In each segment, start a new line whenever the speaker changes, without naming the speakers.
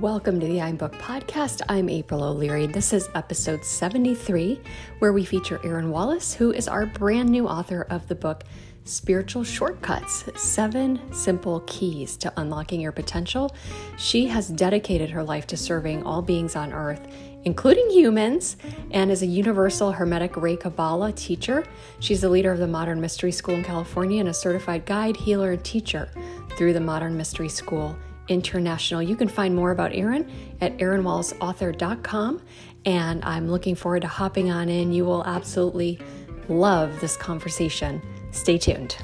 Welcome to the I'm Booked podcast. I'm April O'Leary. This is episode 73, where we feature Erin Wallace, who is our brand new author of the book Spiritual Shortcuts Seven Simple Keys to Unlocking Your Potential. She has dedicated her life to serving all beings on earth, including humans, and is a universal Hermetic Ray Kabbalah teacher. She's the leader of the Modern Mystery School in California and a certified guide, healer, and teacher through the Modern Mystery School International. You can find more about Erin at erinwallaceauthor.com. And I'm looking forward to hopping on in. You will absolutely love this conversation. Stay tuned.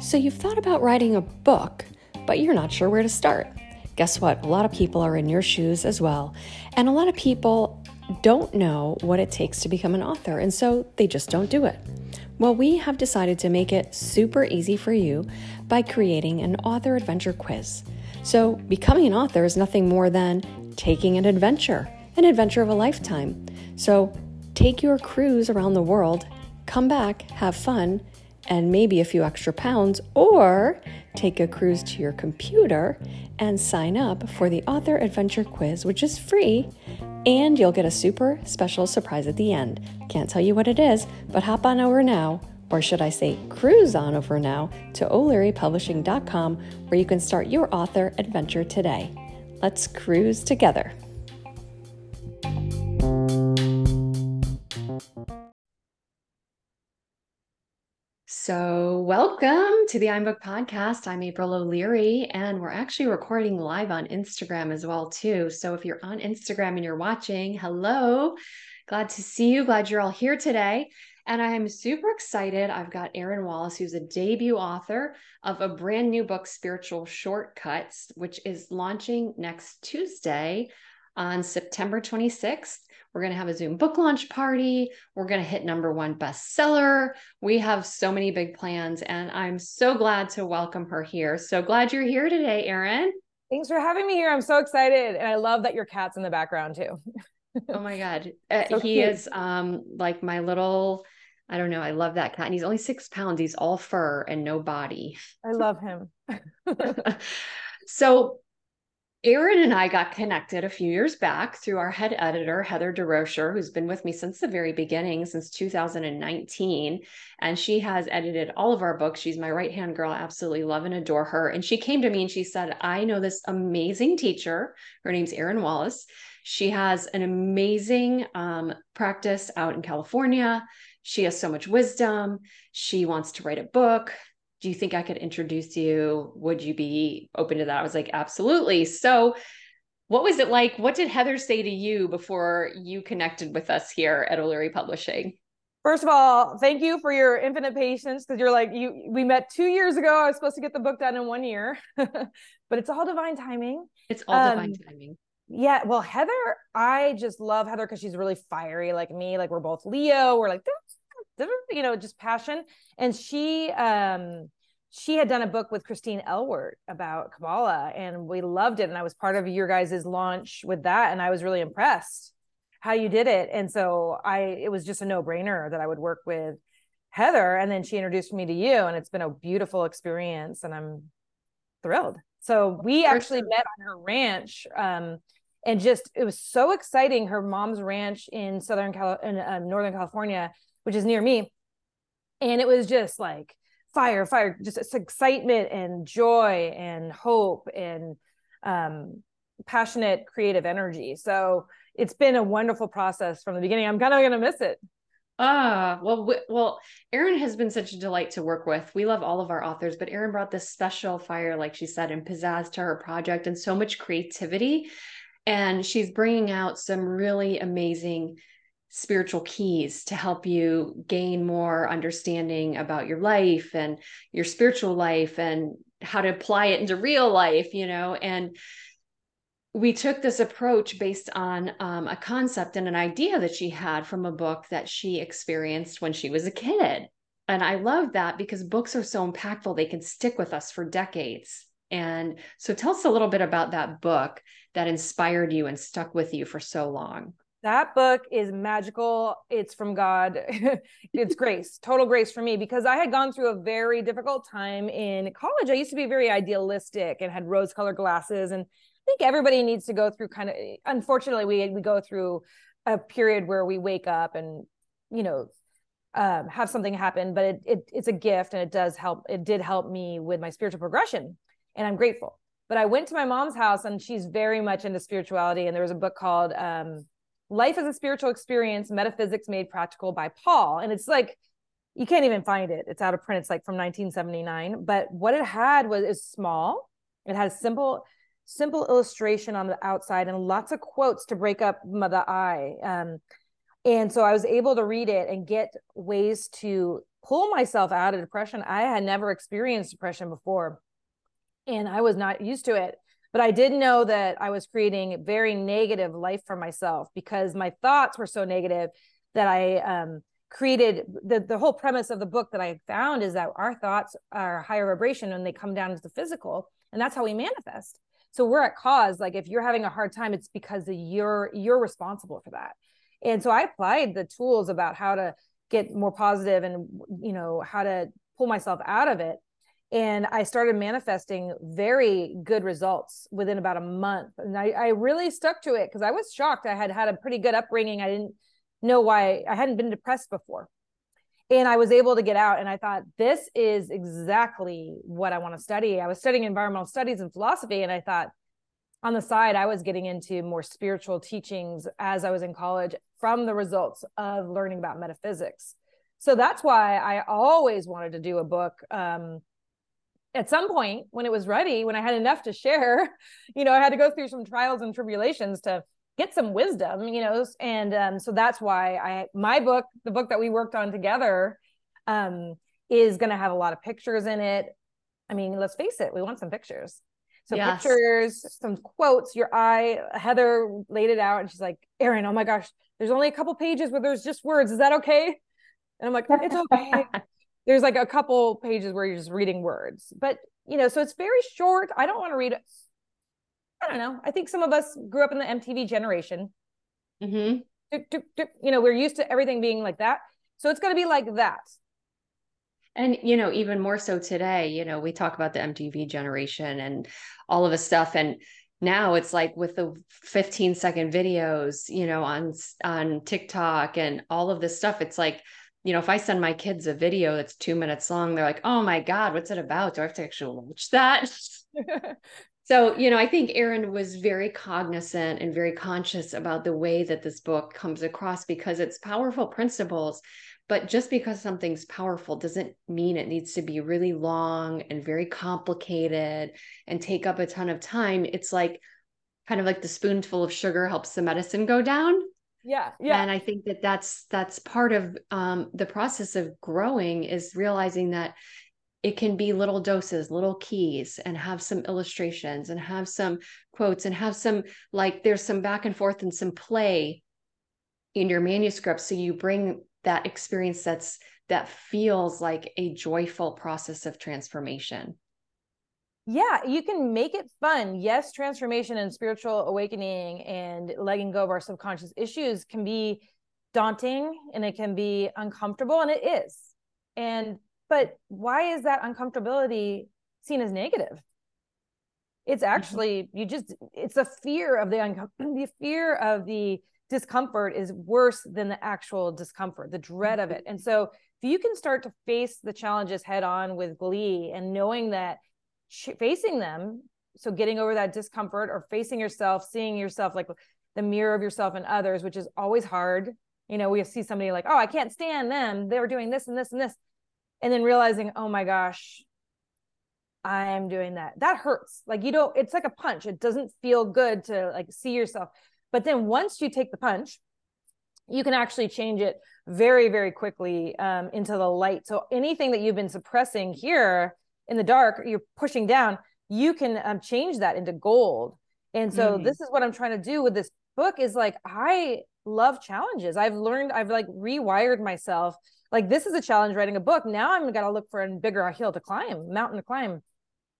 So, you've thought about writing a book, but you're not sure where to start. Guess what? A lot of people are in your shoes as well. And a lot of people don't know what it takes to become an author, and so they just don't do it. Well, we have decided to make it super easy for you by creating an author adventure quiz. So, becoming an author is nothing more than taking an adventure, an adventure of a lifetime. So, take your cruise around the world, come back, have fun, and maybe a few extra pounds, or take a cruise to your computer and sign up for the Author Adventure Quiz, which is free, and you'll get a super special surprise at the end. Can't tell you what it is, but hop on over now, or should I say, cruise on over now to o'learypublishing.com where you can start your author adventure today. Let's cruise together. So, welcome to the I'm Booked podcast. I'm April O'Leary, and we're actually recording live on Instagram as well too. So, if you're on Instagram and you're watching, hello, glad to see you. Glad you're all here today. And I am super excited. I've got Erin Wallace, who's a debut author of a brand new book, Spiritual Shortcuts, which is launching next Tuesday on September 26th. We're going to have a Zoom book launch party. We're going to hit number one bestseller. We have so many big plans, and I'm so glad to welcome her here. So glad you're here today, Erin.
Thanks for having me here. I'm so excited. And I love that your cat's in the background too.
oh my God. Uh, so he cute. is um, like my little. I don't know. I love that cat. And he's only six pounds. He's all fur and no body.
I love him.
so Erin and I got connected a few years back through our head editor, Heather DeRocher, who's been with me since the very beginning, since 2019. And she has edited all of our books. She's my right hand girl. Absolutely love and adore her. And she came to me and she said, I know this amazing teacher. Her name's Erin Wallace. She has an amazing um, practice out in California. She has so much wisdom. She wants to write a book do you think I could introduce you? Would you be open to that? I was like, absolutely. So, what was it like? What did Heather say to you before you connected with us here at O'Leary Publishing?
First of all, thank you for your infinite patience because you're like you we met 2 years ago. I was supposed to get the book done in 1 year. but it's all divine timing.
It's all um, divine timing.
Yeah, well, Heather, I just love Heather because she's really fiery like me. Like we're both Leo. We're like you know, just passion. And she um she had done a book with Christine Elwert about Kabbalah and we loved it. And I was part of your guys' launch with that. And I was really impressed how you did it. And so I it was just a no-brainer that I would work with Heather. And then she introduced me to you. And it's been a beautiful experience. And I'm thrilled. So we actually met on her ranch. Um, and just it was so exciting. Her mom's ranch in Southern Cal in uh, Northern California which is near me. And it was just like fire, fire, just excitement and joy and hope and um, passionate creative energy. So it's been a wonderful process from the beginning. I'm kind of going to miss it.
Ah, well, well, Erin has been such a delight to work with. We love all of our authors, but Erin brought this special fire, like she said, and pizzazz to her project and so much creativity. And she's bringing out some really amazing spiritual keys to help you gain more understanding about your life and your spiritual life and how to apply it into real life, you know. And we took this approach based on um, a concept and an idea that she had from a book that she experienced when she was a kid. And I love that because books are so impactful, they can stick with us for decades. And so tell us a little bit about that book that inspired you and stuck with you for so long.
That book is magical. It's from God. it's grace, total grace for me because I had gone through a very difficult time in college. I used to be very idealistic and had rose colored glasses. And I think everybody needs to go through kind of, unfortunately, we, we go through a period where we wake up and, you know, um, have something happen, but it, it it's a gift and it does help. It did help me with my spiritual progression. And I'm grateful. But I went to my mom's house and she's very much into spirituality. And there was a book called, um, Life as a Spiritual Experience Metaphysics Made Practical by Paul. And it's like, you can't even find it. It's out of print. It's like from 1979. But what it had was is small. It had a simple, simple illustration on the outside and lots of quotes to break up the eye. Um, and so I was able to read it and get ways to pull myself out of depression. I had never experienced depression before, and I was not used to it but I did know that I was creating very negative life for myself because my thoughts were so negative that I um, created the, the whole premise of the book that I found is that our thoughts are higher vibration and they come down to the physical, and that's how we manifest. So we're at cause. Like if you're having a hard time, it's because you're you're responsible for that. And so I applied the tools about how to get more positive and you know how to pull myself out of it and I started manifesting very good results within about a month. And I, I really stuck to it because I was shocked. I had had a pretty good upbringing. I didn't know why I hadn't been depressed before. And I was able to get out. And I thought, this is exactly what I want to study. I was studying environmental studies and philosophy. And I thought, on the side, I was getting into more spiritual teachings as I was in college from the results of learning about metaphysics. So that's why I always wanted to do a book. Um, at some point when it was ready when i had enough to share you know i had to go through some trials and tribulations to get some wisdom you know and um, so that's why i my book the book that we worked on together um, is going to have a lot of pictures in it. I mean let's face it we want some pictures. So yes. pictures some quotes your eye heather laid it out and she's like erin oh my gosh there's only a couple pages where there's just words. Is that okay? And i'm like it's okay there's like a couple pages where you're just reading words but you know so it's very short. I don't want to read i don't know. I think some of us grew up in the mtv generation. Mm-hmm. you know we're used to everything being like that. So it's going to be like that.
And you know even more so today you know we talk about the mtv generation and all of the stuff and now it's like with the 15 second videos you know on on tiktok and all of this stuff it's like you know, if I send my kids a video that's two minutes long, they're like, oh my God, what's it about? Do I have to actually watch that? so, you know, I think Erin was very cognizant and very conscious about the way that this book comes across because it's powerful principles. But just because something's powerful doesn't mean it needs to be really long and very complicated and take up a ton of time. It's like kind of like the spoonful of sugar helps the medicine go down
yeah yeah.
And i think that that's that's part of um, the process of growing is realizing that it can be little doses little keys and have some illustrations and have some quotes and have some like there's some back and forth and some play in your manuscript. So you bring that experience that's that feels like a joyful process of transformation
yeah you can make it fun yes transformation and spiritual awakening and letting go of our subconscious issues can be daunting and it can be uncomfortable and it is and but why is that uncomfortability seen as negative it's mm-hmm. actually mm-hmm. you just it's a fear of the uncom- the fear of the discomfort is worse than the actual discomfort the dread of mm-hmm. it and so if you can start to face the challenges head on with glee and knowing that facing them. So getting over that discomfort or facing yourself seeing yourself like the mirror of yourself and others which is always hard. You know we see somebody like oh i can't stand them. They were doing this and this and this. And then realizing oh my gosh i'm doing that. That hurts. Like you don't it's like a punch. It doesn't feel good to like see yourself. But then once you take the punch you can actually change it very very quickly um, into the light. So anything that you've been suppressing here in the dark you're pushing down you can um, change that into gold. And so mm. this is what i'm trying to do with this book is like i love challenges. I've learned i've like rewired myself. Like this is a challenge writing a book. Now i'm gonna look for a bigger hill to climb mountain to climb.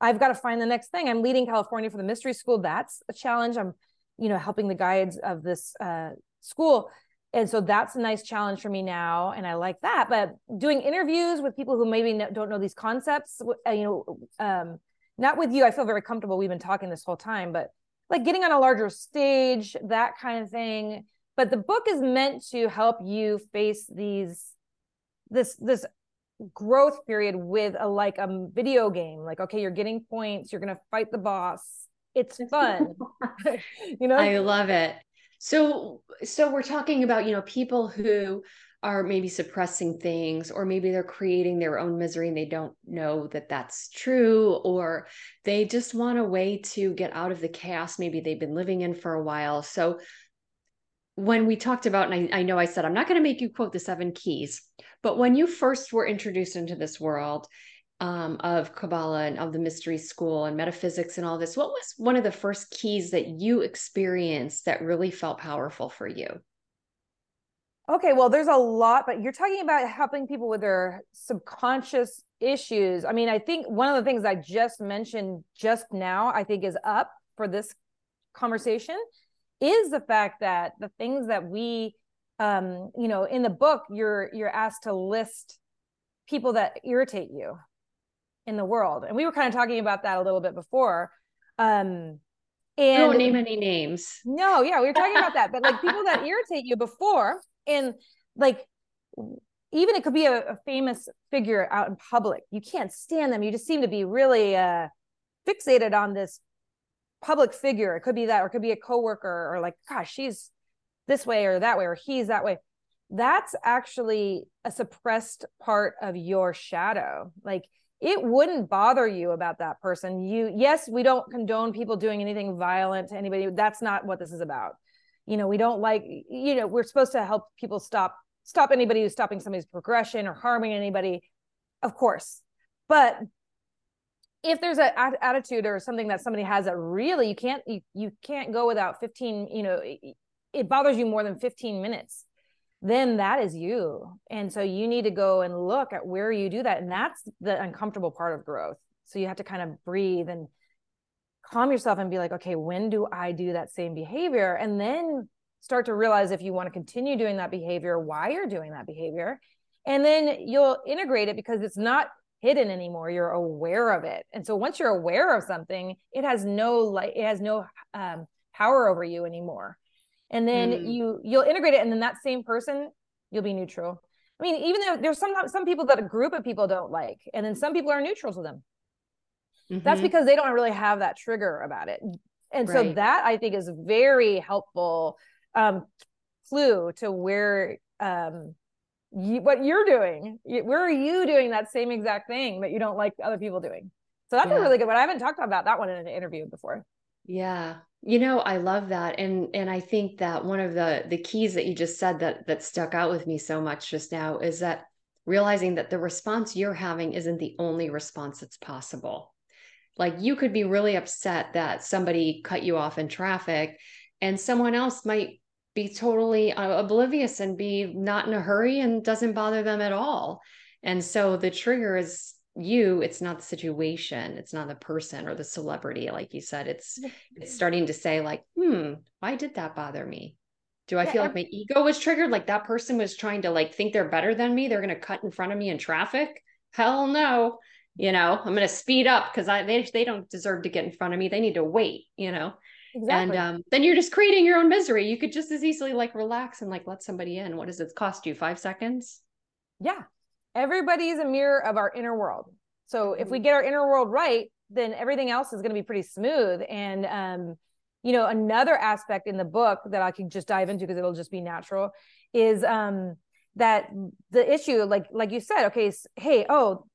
I've got to find the next thing. I'm leading california for the mystery school. That's a challenge. I'm you know helping the guides of this uh, school and so that's a nice challenge for me now and i like that but doing interviews with people who maybe don't know these concepts uh, you know um, not with you i feel very comfortable we've been talking this whole time but like getting on a larger stage that kind of thing. But the book is meant to help you face these this this growth period with a like a video game like okay you're getting points you're going to fight the boss it's fun.
You know? I love it so so we're talking about you know people who are maybe suppressing things or maybe they're creating their own misery and they don't know that that's true or they just want a way to get out of the chaos maybe they've been living in for a while. So when we talked about and I, I know i said i'm not going to make you quote the seven keys but when you first were introduced into this world um, of Kabbalah and of the mystery school and metaphysics and all this, what was one of the first keys that you experienced that really felt powerful for you?
Okay, well, there's a lot, but you're talking about helping people with their subconscious issues. I mean, I think one of the things I just mentioned just now, I think is up for this conversation is the fact that the things that we um, you know, in the book, you're you're asked to list people that irritate you in the world, and we were kind of talking about that a little bit before. Um,
and don't name any names.
No, yeah, we were talking about that, but like people that irritate you before, and like even it could be a, a, famous figure out in public. You can't stand them. You just seem to be really uh, fixated on this public figure. It could be that, or it could be a coworker, or like, gosh, she's this way or that way or he's that way that's actually a suppressed part of your shadow like it wouldn't bother you about that person. You yes we don't condone people doing anything violent to anybody. That's not what this is about. You know we don't like you know we're supposed to help people stop stop anybody who's stopping somebody's progression or harming anybody of course. But if there's an attitude or something that somebody has that really you can't you, you can't go without 15 you know it bothers you more than 15 minutes then that is you. And so you need to go and look at where you do that and that's the uncomfortable part of growth. So you have to kind of breathe and calm yourself and be like okay when do i do that same behavior? And then start to realize if you want to continue doing that behavior why you're doing that behavior and then you'll integrate it because it's not hidden anymore. You're aware of it. And so once you're aware of something it has no light, it has no um, power over you anymore and then mm. you you'll integrate it and then that same person you'll be neutral i mean even though there's some some people that a group of people don't like and then some people are neutral to them mm-hmm. that's because they don't really have that trigger about it and right. so that i think is very helpful um clue to where um you, what you're doing where are you doing that same exact thing that you don't like other people doing so that's yeah. a really good one i haven't talked about that one in an interview before
yeah you know, I love that. And and I think that one of the the keys that you just said that that stuck out with me so much just now is that realizing that the response you're having isn't the only response that's possible. Like you could be really upset that somebody cut you off in traffic and someone else might be totally uh, oblivious and be not in a hurry and doesn't bother them at all. And so the trigger is you it's not the situation it's not the person or the celebrity like you said it's it's starting to say like hmm why did that bother me? Do i yeah, feel like my ego was triggered? Like that person was trying to like think they're better than me? They're going to cut in front of me in traffic? Hell no you know i'm going to speed up because i they, they don't deserve to get in front of me they need to wait you know? Exactly. and um, then you're just creating your own misery you could just as easily like relax and like let somebody in what does it cost you five seconds?
Yeah everybody is a mirror of our inner world. So if we mm-hmm. get our inner world right, then everything else is going to be pretty smooth. And um, you know, another aspect in the book that I can just dive into because it'll just be natural is um that the issue, like like you said, okay, hey, oh,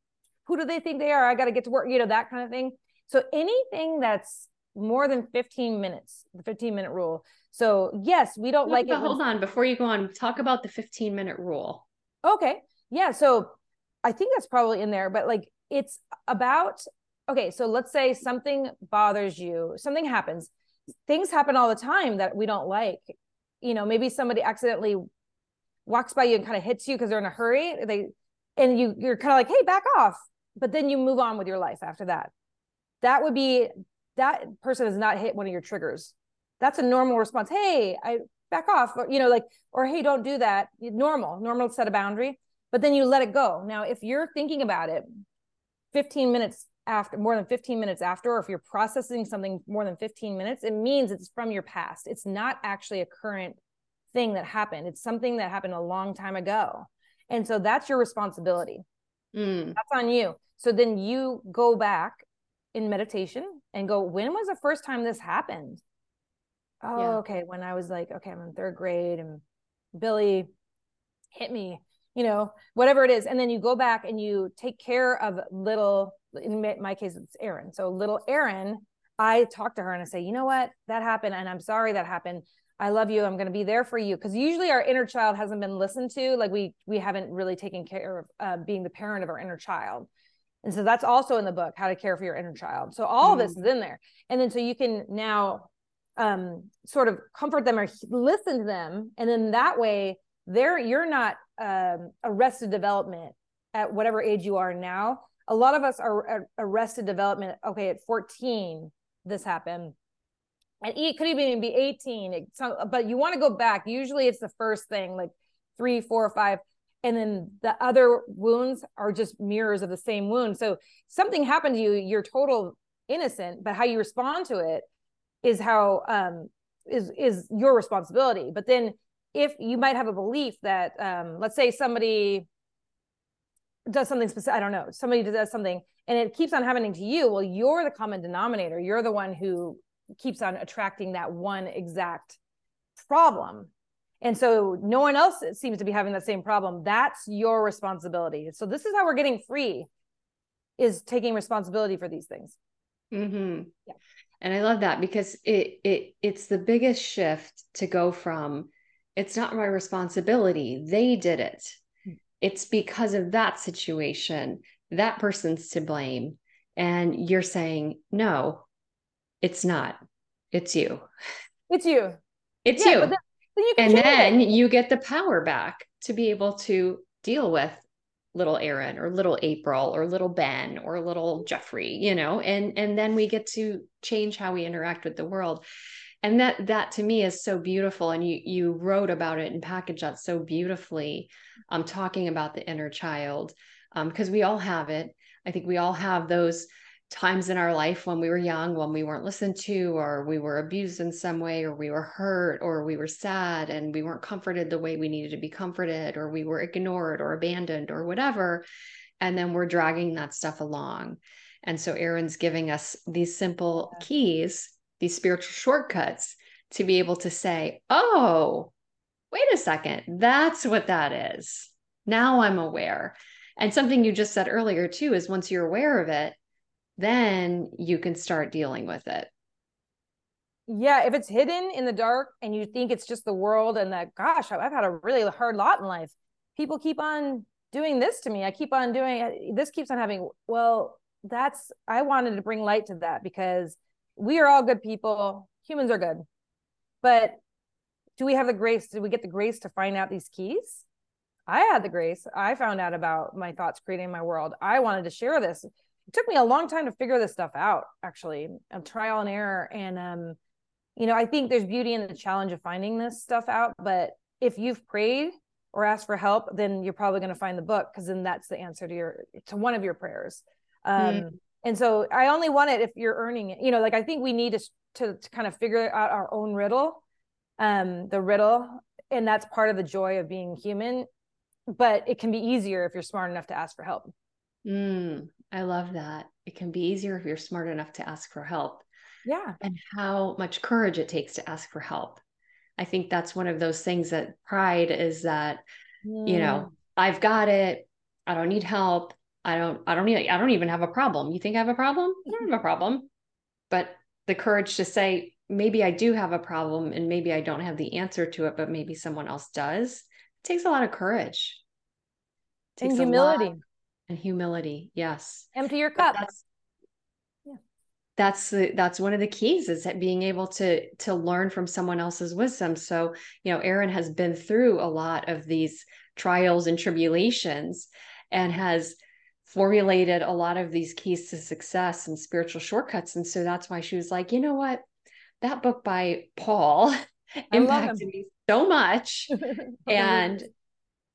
who do they think they are? I got to get to work, you know, that kind of thing. So anything that's more than 15 minutes, the 15 minute rule. So yes, we don't like
it. Hold on, before you go on, talk about the 15 minute rule.
Okay yeah so i think that's probably in there but like it's about okay so let's say something bothers you something happens things happen all the time that we don't like. You know maybe somebody accidentally walks by you and kind of hits you because they're in a hurry they and you you're kind of like hey back off but then you move on with your life after that. That would be that person has not hit one of your triggers. That's a normal response hey i back off or you know like or hey don't do that normal normal set a boundary but then you let it go. Now if you're thinking about it 15 minutes after more than 15 minutes after or if you're processing something more than 15 minutes it means it's from your past. It's not actually a current thing that happened. It's something that happened a long time ago. And so that's your responsibility. Mm. that's on you. So then you go back in meditation and go when was the first time this happened? Oh yeah. okay. When i was like okay i'm in third grade and billy hit me you know whatever it is and then you go back and you take care of little in my case it's erin so little erin i talk to her and i say you know what? That happened and i'm sorry that happened. I love you. I'm going to be there for you. Because usually our inner child hasn't been listened to like we we haven't really taken care of uh, being the parent of our inner child. And so that's also in the book how to care for your inner child. So all mm. this is in there. And then so you can now um, sort of comfort them or listen to them and then that way they're you're not um, arrested development at whatever age you are now a lot of us are arrested development okay at 14 this happened. And it could even be 18 So, but you want to go back usually it's the first thing like three four five and then the other wounds are just mirrors of the same wound. So something happened to you you're total innocent but how you respond to it is how um is is your responsibility. But then if you might have a belief that um let's say somebody does something specific i don't know somebody does something and it keeps on happening to you well you're the common denominator. You're the one who keeps on attracting that one exact problem. And so no one else seems to be having that same problem. That's your responsibility. So this is how we're getting free is taking responsibility for these things.
Mm-hmm. yeah. and i love that because it it it's the biggest shift to go from it's not my responsibility. They did it. Hmm. it's because of that situation that person's to blame. And you're saying no it's not. It's you.
It's you.
It's yeah, you. and then it. you get the power back to be able to deal with little Erin or little April or little Ben or little Jeffrey, you know, and and then we get to change how we interact with the world. And that that to me is so beautiful. And you you wrote about it and packaged that so beautifully, um, talking about the inner child. Um, because we all have it. I think we all have those times in our life when we were young, when we weren't listened to, or we were abused in some way, or we were hurt, or we were sad and we weren't comforted the way we needed to be comforted, or we were ignored or abandoned or whatever. And then we're dragging that stuff along. And so Erin's giving us these simple keys, these spiritual shortcuts to be able to say, oh, wait a second, that's what that is. Now I'm aware. And something you just said earlier, too, is once you're aware of it, then you can start dealing with it.
Yeah, if it's hidden in the dark and you think it's just the world and that, gosh, I've had a really hard lot in life. People keep on doing this to me. I keep on doing this, keeps on having. Well, that's, I wanted to bring light to that because we are all good people. Humans are good. But do we have the grace? Did we get the grace to find out these keys? I had the grace. I found out about my thoughts creating my world. I wanted to share this it took me a long time to figure this stuff out actually of trial and error and um you know i think there's beauty in the challenge of finding this stuff out but if you've prayed or asked for help then you're probably going to find the book because then that's the answer to your to one of your prayers um mm. And so i only want it if you're earning it you know like i think we need to, to to kind of figure out our own riddle um the riddle and that's part of the joy of being human but it can be easier if you're smart enough to ask for help
mm. I love that. It can be easier if you're smart enough to ask for help.
Yeah.
And how much courage it takes to ask for help. I think that's one of those things that pride is that, mm. you know, I've got it. I don't need help. I don't, I don't need, I don't even have a problem. You think I have a problem? I don't mm-hmm. have a problem. But the courage to say, maybe I do have a problem and maybe I don't have the answer to it, but maybe someone else does. It takes a lot of courage.
It and humility
and humility yes
empty your cup
that's yeah. that's the, that's one of the keys is being able to to learn from someone else's wisdom so you know erin has been through a lot of these trials and tribulations and has formulated a lot of these keys to success and spiritual shortcuts. And so that's why she was like you know what? That book by paul impacted me so much. and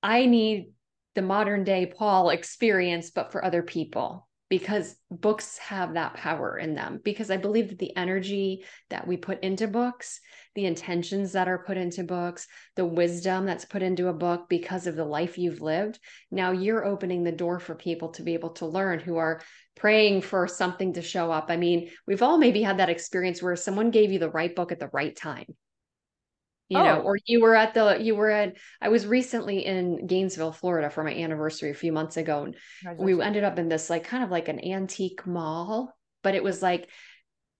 I need the modern day Paul experience, but for other people because books have that power in them. Because I believe that the energy that we put into books, the intentions that are put into books, the wisdom that's put into a book because of the life you've lived, now you're opening the door for people to be able to learn who are praying for something to show up. I mean, we've all maybe had that experience where someone gave you the right book at the right time you oh. know or you were at the you were at i was recently in gainesville florida for my anniversary a few months ago and we ended up in this like kind of like an antique mall but it was like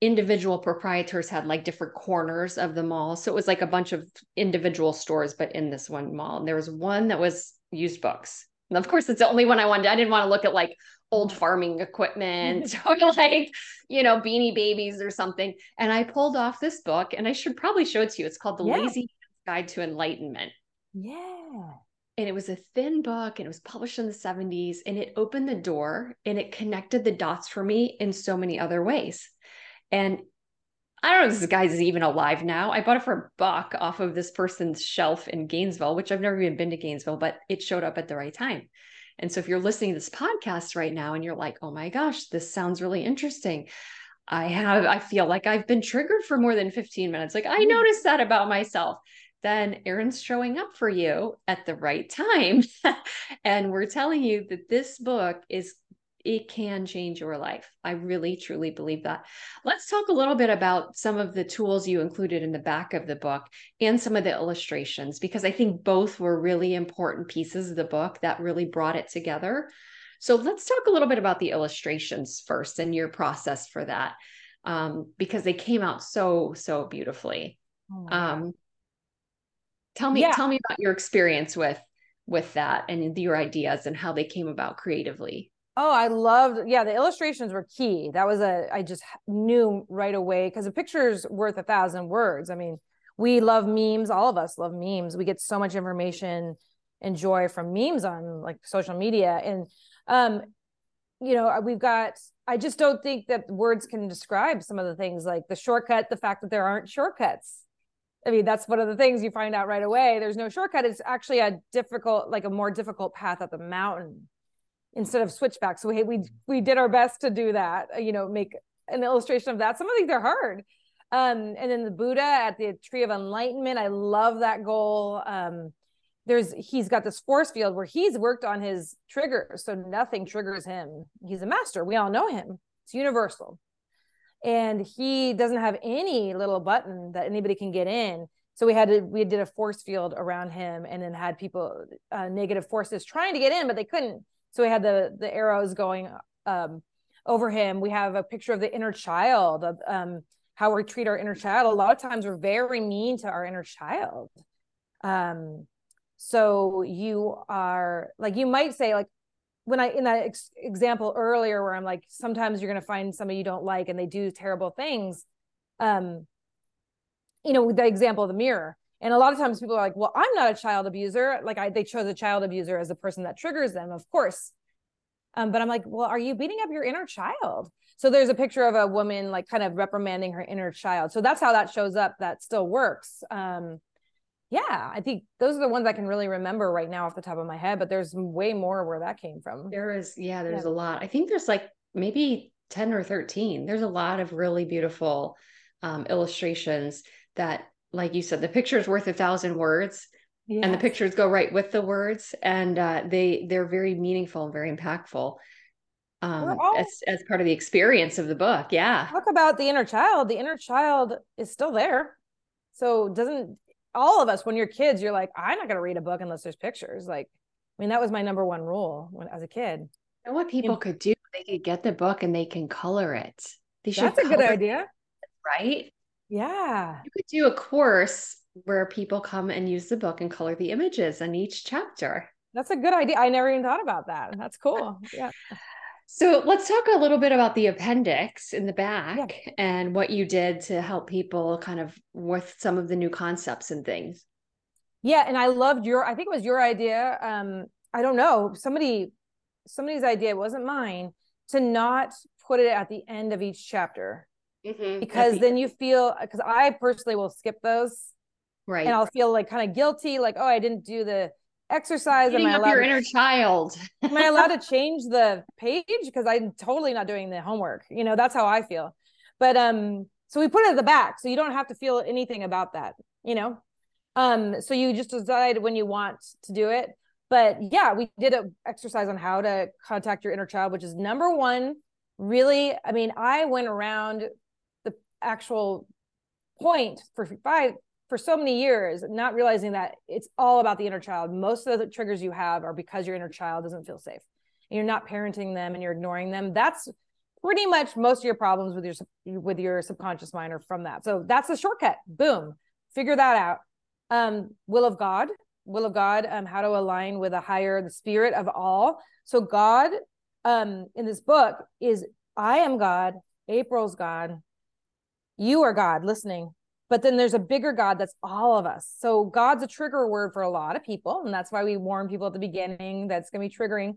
individual proprietors had like different corners of the mall. So it was like a bunch of individual stores but in this one mall. And there was one that was used books and of course it's the only one i wanted i didn't want to look at like old farming equipment or like, you know, beanie babies or something. And I pulled off this book and I should probably show it to you. It's called The yeah. Lazy Guide to Enlightenment.
Yeah.
And it was a thin book and it was published in the 70s and it opened the door and it connected the dots for me in so many other ways. And I don't know if this guy's even alive now. I bought it for a buck off of this person's shelf in Gainesville, which I've never even been to Gainesville, but it showed up at the right time. And so if you're listening to this podcast right now and you're like, oh my gosh, this sounds really interesting. I have, I feel like I've been triggered for more than 15 minutes. Like I mm. noticed that about myself. Then Erin's showing up for you at the right time. and we're telling you that this book is it can change your life. I really truly believe that. Let's talk a little bit about some of the tools you included in the back of the book and some of the illustrations, because I think both were really important pieces of the book that really brought it together. So let's talk a little bit about the illustrations first and your process for that, um, because they came out so, so beautifully. Oh um, tell me, yeah. tell me about your experience with with that and your ideas and how they came about creatively.
Oh, I loved, yeah, the illustrations were key. That was a, I just knew right away because a picture's worth a thousand words. I mean, we love memes. All of us love memes. We get so much information and joy from memes on like social media. And, um, you know, we've got, I just don't think that words can describe some of the things like the shortcut, the fact that there aren't shortcuts. I mean, that's one of the things you find out right away. There's no shortcut. It's actually a difficult, like a more difficult path up the mountain instead of switchbacks. So we we we did our best to do that. You know, make an illustration of that. Some of these are hard. Um, and then the Buddha at the Tree of Enlightenment. I love that goal. Um, there's he's got this force field where he's worked on his triggers, so nothing triggers him. He's a master. We all know him. It's universal. And he doesn't have any little button that anybody can get in. So we had to we did a force field around him, and then had people uh, negative forces trying to get in, but they couldn't so we had the the arrows going um, over him. We have a picture of the inner child of um, how we treat our inner child. A lot of times we're very mean to our inner child. Um, so you are like you might say like when I in that ex- example earlier where I'm like sometimes you're going to find somebody you don't like and they do terrible things. Um, you know, the example of the mirror. And a lot of times people are like, well, I'm not a child abuser. Like I, they chose a child abuser as a person that triggers them, of course. Um, but I'm like, well, are you beating up your inner child? So there's a picture of a woman like kind of reprimanding her inner child. So that's how that shows up. That still works. Um, yeah, I think those are the ones I can really remember right now off the top of my head, but there's way more where that came from.
There is, yeah, there's yeah. a lot. I think there's like maybe 10 or 13. There's a lot of really beautiful um, illustrations that like you said, the picture is worth a thousand words. Yes. And the pictures go right with the words, and uh, they they're very meaningful and very impactful um, all, as as part of the experience of the book. Yeah,
talk about the inner child. The inner child is still there, so doesn't all of us when you're kids, you're like, I'm not going to read a book unless there's pictures. Like, I mean, that was my number one rule when as a kid.
And what people you know, could do, they could get the book and they can color it. They should.
That's a good idea,
it, right?
Yeah.
You could do a course where people come and use the book and color the images in each chapter.
That's a good idea. I never even thought about that. That's cool. Yeah.
So let's talk a little bit about the appendix in the back yeah. and what you did to help people kind of with some of the new concepts and things.
Yeah, and I loved your I think it was your idea. Um I don't know, somebody somebody's idea, it wasn't mine, to not put it at the end of each chapter. Mm-hmm. Because then you feel because I personally will skip those
Right.
And I'll feel like kind of guilty, like, oh, I didn't do the exercise. Am I
up
allowed
your
to,
inner child.
am I allowed to change the page? Because I'm totally not doing the homework. You know, that's how I feel. But um, so we put it at the back. So you don't have to feel anything about that, you know? Um, so you just decide when you want to do it. But yeah, we did an exercise on how to contact your inner child, which is number one. Really, I mean, I went around actual point for five for so many years, not realizing that it's all about the inner child. Most of the triggers you have are because your inner child doesn't feel safe. And you're not parenting them and you're ignoring them. That's pretty much most of your problems with your with your subconscious mind are from that. So that's the shortcut. Boom. Figure that out. Um, will of God, will of God, um, how to align with a higher, the spirit of all. So God, um, in this book is I am God, April's God, you are God listening. But then there's a bigger God that's all of us. So God's a trigger word for a lot of people. And that's why we warn people at the beginning that's going to be triggering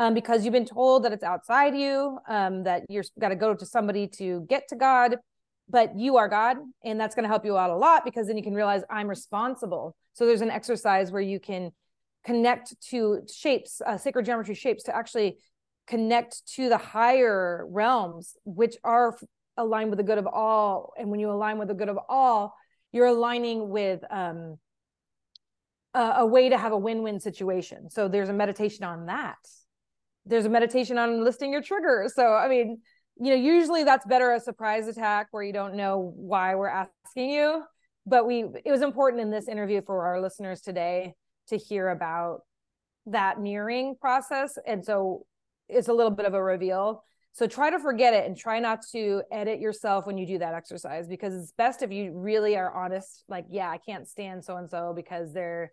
um, because you've been told that it's outside you, um, that you're got to go to somebody to get to God, but you are God. And that's going to help you out a lot because then you can realize I'm responsible. So there's an exercise where you can connect to shapes, uh, sacred geometry shapes to actually connect to the higher realms, which are align with the good of all and when you align with the good of all you're aligning with um, a, a way to have a win-win situation. So there's a meditation on that. There's a meditation on listing your triggers. So i mean you know usually that's better a surprise attack where you don't know why we're asking you but we it was important in this interview for our listeners today to hear about that mirroring process. And so it's a little bit of a reveal so try to forget it and try not to edit yourself when you do that exercise because it's best if you really are honest. Like, yeah, I can't stand so and so because they're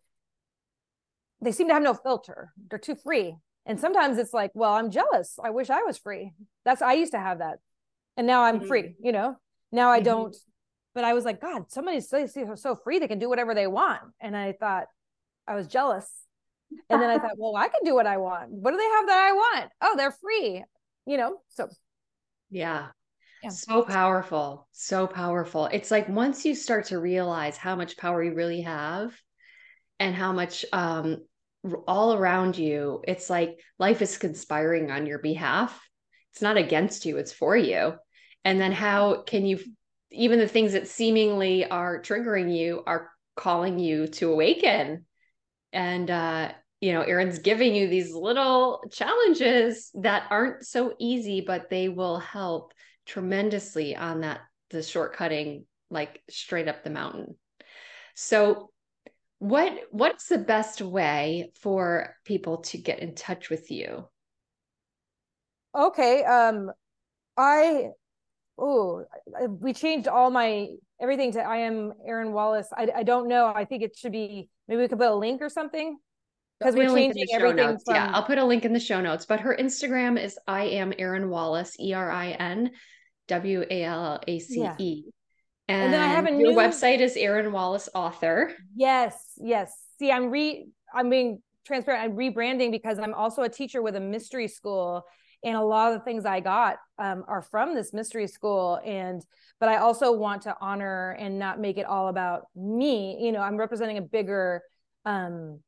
they seem to have no filter. They're too free. And sometimes it's like, well, I'm jealous. I wish I was free. That's I used to have that. And now I'm mm-hmm. free, you know. Now I mm-hmm. don't but I was like, God, somebody's so, so free they can do whatever they want. And I thought I was jealous. And then I thought, well, I can do what I want. What do they have that I want? Oh, they're free you know, so
yeah. yeah. So powerful. So powerful. It's like once you start to realize how much power you really have and how much um all around you, it's like life is conspiring on your behalf. It's not against you, it's for you. And then how can you even the things that seemingly are triggering you are calling you to awaken and uh you know, Erin's giving you these little challenges that aren't so easy, but they will help tremendously on that, the shortcutting, like straight up the mountain. So, what what's the best way for people to get in touch with you?
Okay, um, I oh, we changed all my everything to I am Erin Wallace. I I don't know. I think it should be maybe we could put a link or something because we're changing everything
from... yeah i'll put a link in the show notes but her instagram is i am erin wallace e-r-i-n w-a-l-l-a-c-e and, and, then i have a new website is erin wallace author.
Yes yes. See i'm re i'm being transparent i'm rebranding because i'm also a teacher with a mystery school and a lot of the things i got um, are from this mystery school and but i also want to honor and not make it all about me. You know i'm representing a bigger um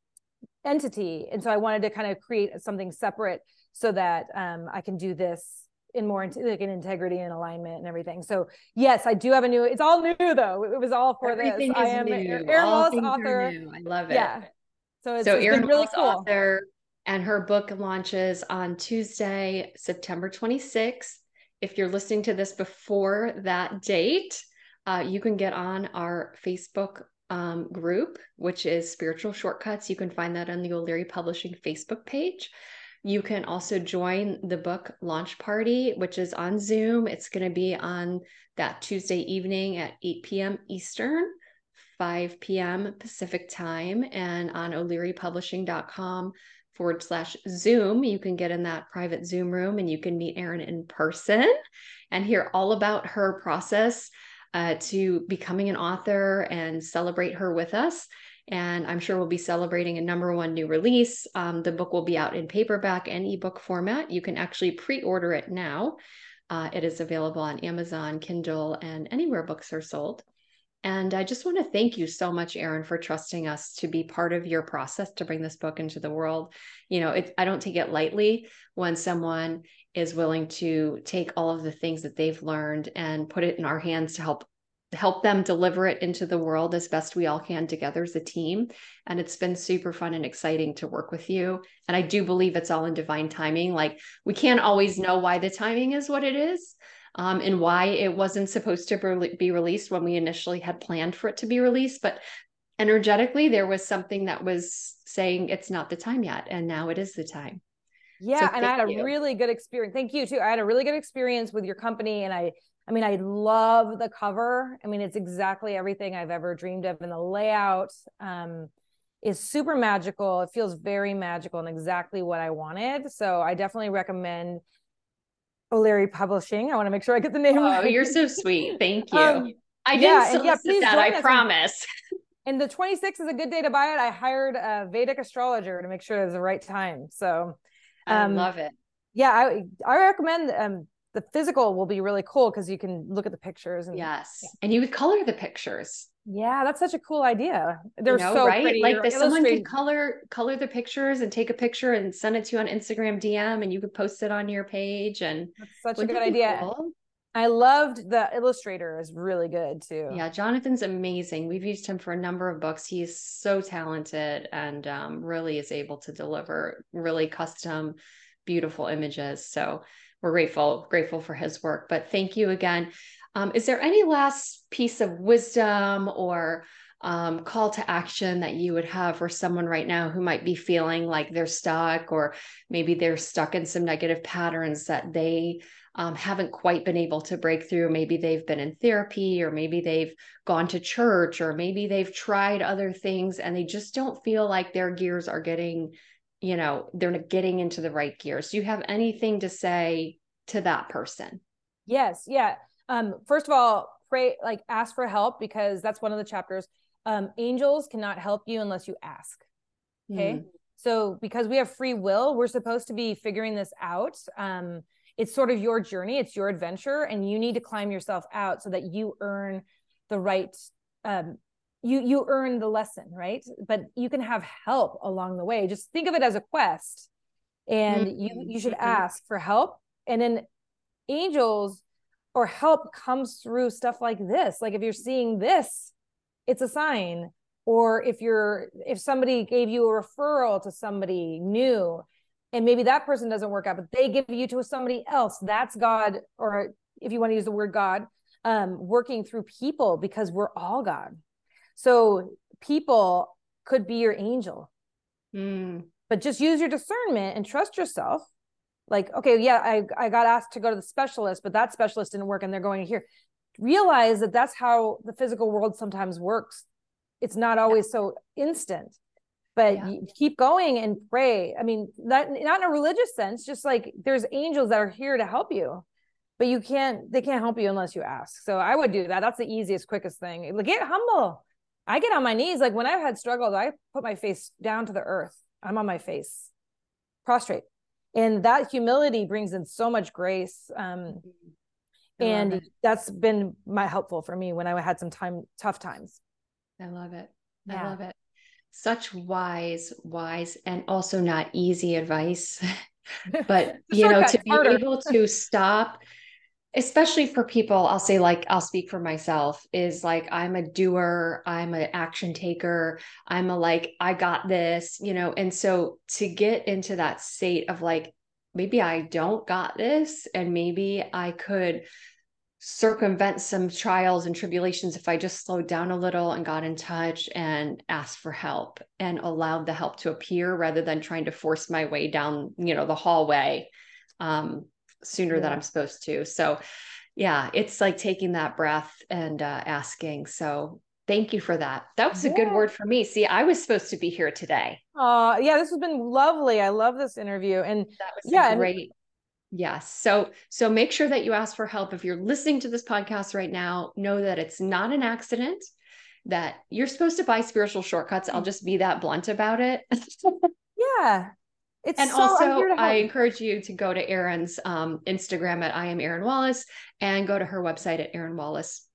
entity. And so i wanted to kind of create something separate so that um, i can do this in more like in integrity and alignment and everything. So yes i do have a new it's all new though. It was all for
everything
this
i am new. erin wallace author. i love it.
Yeah.
So it's, so it's erin really cool. author and her book launches on tuesday september 26th if you're listening to this before that date uh, you can get on our facebook um, group, which is Spiritual Shortcuts. You can find that on the O'Leary Publishing Facebook page. You can also join the book launch party, which is on Zoom. It's going to be on that Tuesday evening at 8 p.m. Eastern, 5 p.m. Pacific time, and on o'learypublishing.com forward slash Zoom. You can get in that private Zoom room and you can meet Erin in person and hear all about her process uh, to becoming an author and celebrate her with us. And I'm sure we'll be celebrating a number one new release. Um, the book will be out in paperback and ebook format. You can actually pre order it now. Uh, it is available on Amazon, Kindle, and anywhere books are sold. And I just want to thank you so much, Erin, for trusting us to be part of your process to bring this book into the world. You know, it, I don't take it lightly when someone is willing to take all of the things that they've learned and put it in our hands to help help them deliver it into the world as best we all can together as a team. And it's been super fun and exciting to work with you. And I do believe it's all in divine timing. Like we can't always know why the timing is what it is. Um, and why it wasn't supposed to be released when we initially had planned for it to be released. But energetically, there was something that was saying it's not the time yet. And now it is the time.
Yeah. So and I had a you. really good experience. Thank you too. I had a really good experience with your company and I I mean, I love the cover. I mean, it's exactly everything I've ever dreamed of, and the layout um, is super magical. It feels very magical and exactly what I wanted. So I definitely recommend O'Leary Publishing. I want to make sure I get the name.
Oh, right. you're so sweet. Thank you. Um, I didn't yeah, solicit yeah, that. I promise.
And the 26th is a good day to buy it. I hired a Vedic astrologer to make sure it's the right time. So
um, I love it.
Yeah, I I recommend um, the physical will be really cool because you can look at the pictures and
yes yeah. and you would color the pictures
yeah that's such a cool idea they're you know, so right pretty.
like that someone could color color the pictures and take a picture and send it to you on instagram dm and you could post it on your page and
that's such a good idea cool? I loved the illustrator is really good too.
Yeah, Jonathan's amazing. We've used him for a number of books. He's so talented and um, really is able to deliver really custom, beautiful images. So we're grateful grateful for his work but thank you again um, is there any last piece of wisdom or um, call to action that you would have for someone right now who might be feeling like they're stuck or maybe they're stuck in some negative patterns that they um, haven't quite been able to break through. Maybe they've been in therapy or maybe they've gone to church or maybe they've tried other things and they just don't feel like their gears are getting you know they're getting into the right gears. Do you have anything to say to that person?
Yes yeah. Um first of all pray like ask for help because that's one of the chapters. Um angels cannot help you unless you ask okay? Mm. so because we have free will we're supposed to be figuring this out. Um it's sort of your journey it's your adventure and you need to climb yourself out so that you earn the right um you you earn the lesson right but you can have help along the way just think of it as a quest and mm-hmm. you you should mm-hmm. ask for help and then angels or help comes through stuff like this like if you're seeing this it's a sign or if you're if somebody gave you a referral to somebody new and maybe that person doesn't work out but they give you to somebody else that's god or if you want to use the word god um working through people because we're all god so people could be your angel. Mm. But just use your discernment and trust yourself. Like, okay, yeah, I, I got asked to go to the specialist, but that specialist didn't work and they're going here. Realize that that's how the physical world sometimes works. It's not always so instant, but yeah. keep going and pray. I mean, that not in a religious sense, just like there's angels that are here to help you but you can't they can't help you unless you ask so i would do that that's the easiest quickest thing like get humble I get on my knees. Like when I've had struggles, I put my face down to the earth. I'm on my face, prostrate. And that humility brings in so much grace. Um, and that's been my helpful for me when I had some time, tough times.
I love it. Yeah. I love it. Such wise, wise, and also not easy advice. but you know, to be harder. able to stop especially for people i'll say like i'll speak for myself is like i'm a doer i'm an action taker i'm a like i got this you know and so to get into that state of like maybe i don't got this and maybe i could circumvent some trials and tribulations if i just slowed down a little and got in touch and asked for help and allowed the help to appear rather than trying to force my way down you know the hallway um sooner yeah. than I'm supposed to. So, yeah, it's like taking that breath and uh, asking. So, thank you for that. That was a good word for me. See, I was supposed to be here today.
Uh, yeah, this has been lovely. I love this interview. And that was yeah,
great. Yes. So so make sure that you ask for help if you're listening to this podcast right now, know that it's not an accident that you're supposed to buy spiritual shortcuts. I'll just be that blunt about it.
yeah.
It's and so also, I encourage you to go to Erin's um, Instagram at I am Erin Wallace and go to her website at Erin Wallace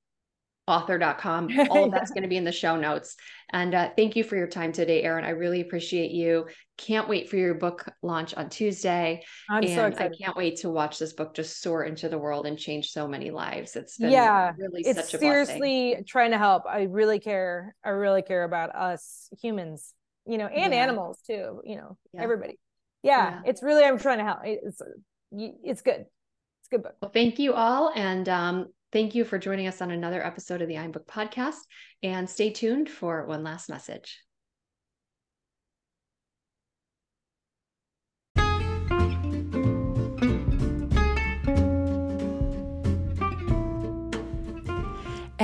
author.com. All of that's going to be in the show notes. And uh, thank you for your time today, Erin. I really appreciate you. Can't wait for your book launch on Tuesday.
I'm
and
so excited.
I can't wait to watch this book just soar into the world and change so many lives. It's been
yeah,
really
it's
such a
seriously
blessing.
trying to help. I really care. I really care about us humans, you know, and
Yeah.
animals too. You know,
Yeah.
everybody. Yeah,
Yeah.
it's really I'm trying to help. It's it's good. It's a good book.
Well, thank you all. And um, thank you for joining us on another episode of the I'm Booked podcast. And stay tuned for one last message.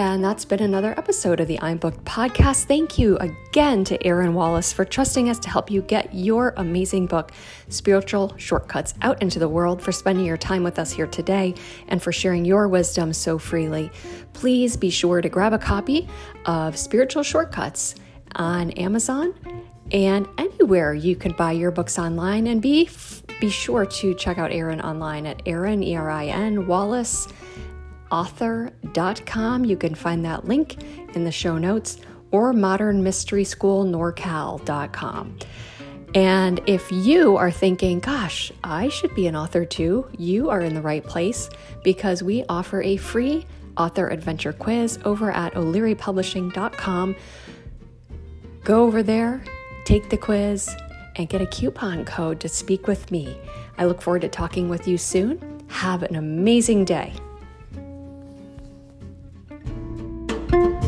And that's been another episode of the I'm Booked podcast. Thank you again to Erin Wallace for trusting us to help you get your amazing book, Spiritual Shortcuts, out into the world, for spending your time with us here today, and for sharing your wisdom so freely. Please be sure to grab a copy of Spiritual Shortcuts on Amazon and anywhere you can buy your books online. And be be sure to check out Erin online at Erin E R I N Wallace author.com. You can find that link in the show notes or modernmysteryschoolnorcal.com. And if you are thinking, gosh, I should be an author too, you are in the right place because we offer a free author adventure quiz over at o'learypublishing.com. Go over there, take the quiz, and get a coupon code to speak with me. I look forward to talking with you soon. Have an amazing day. Thank you.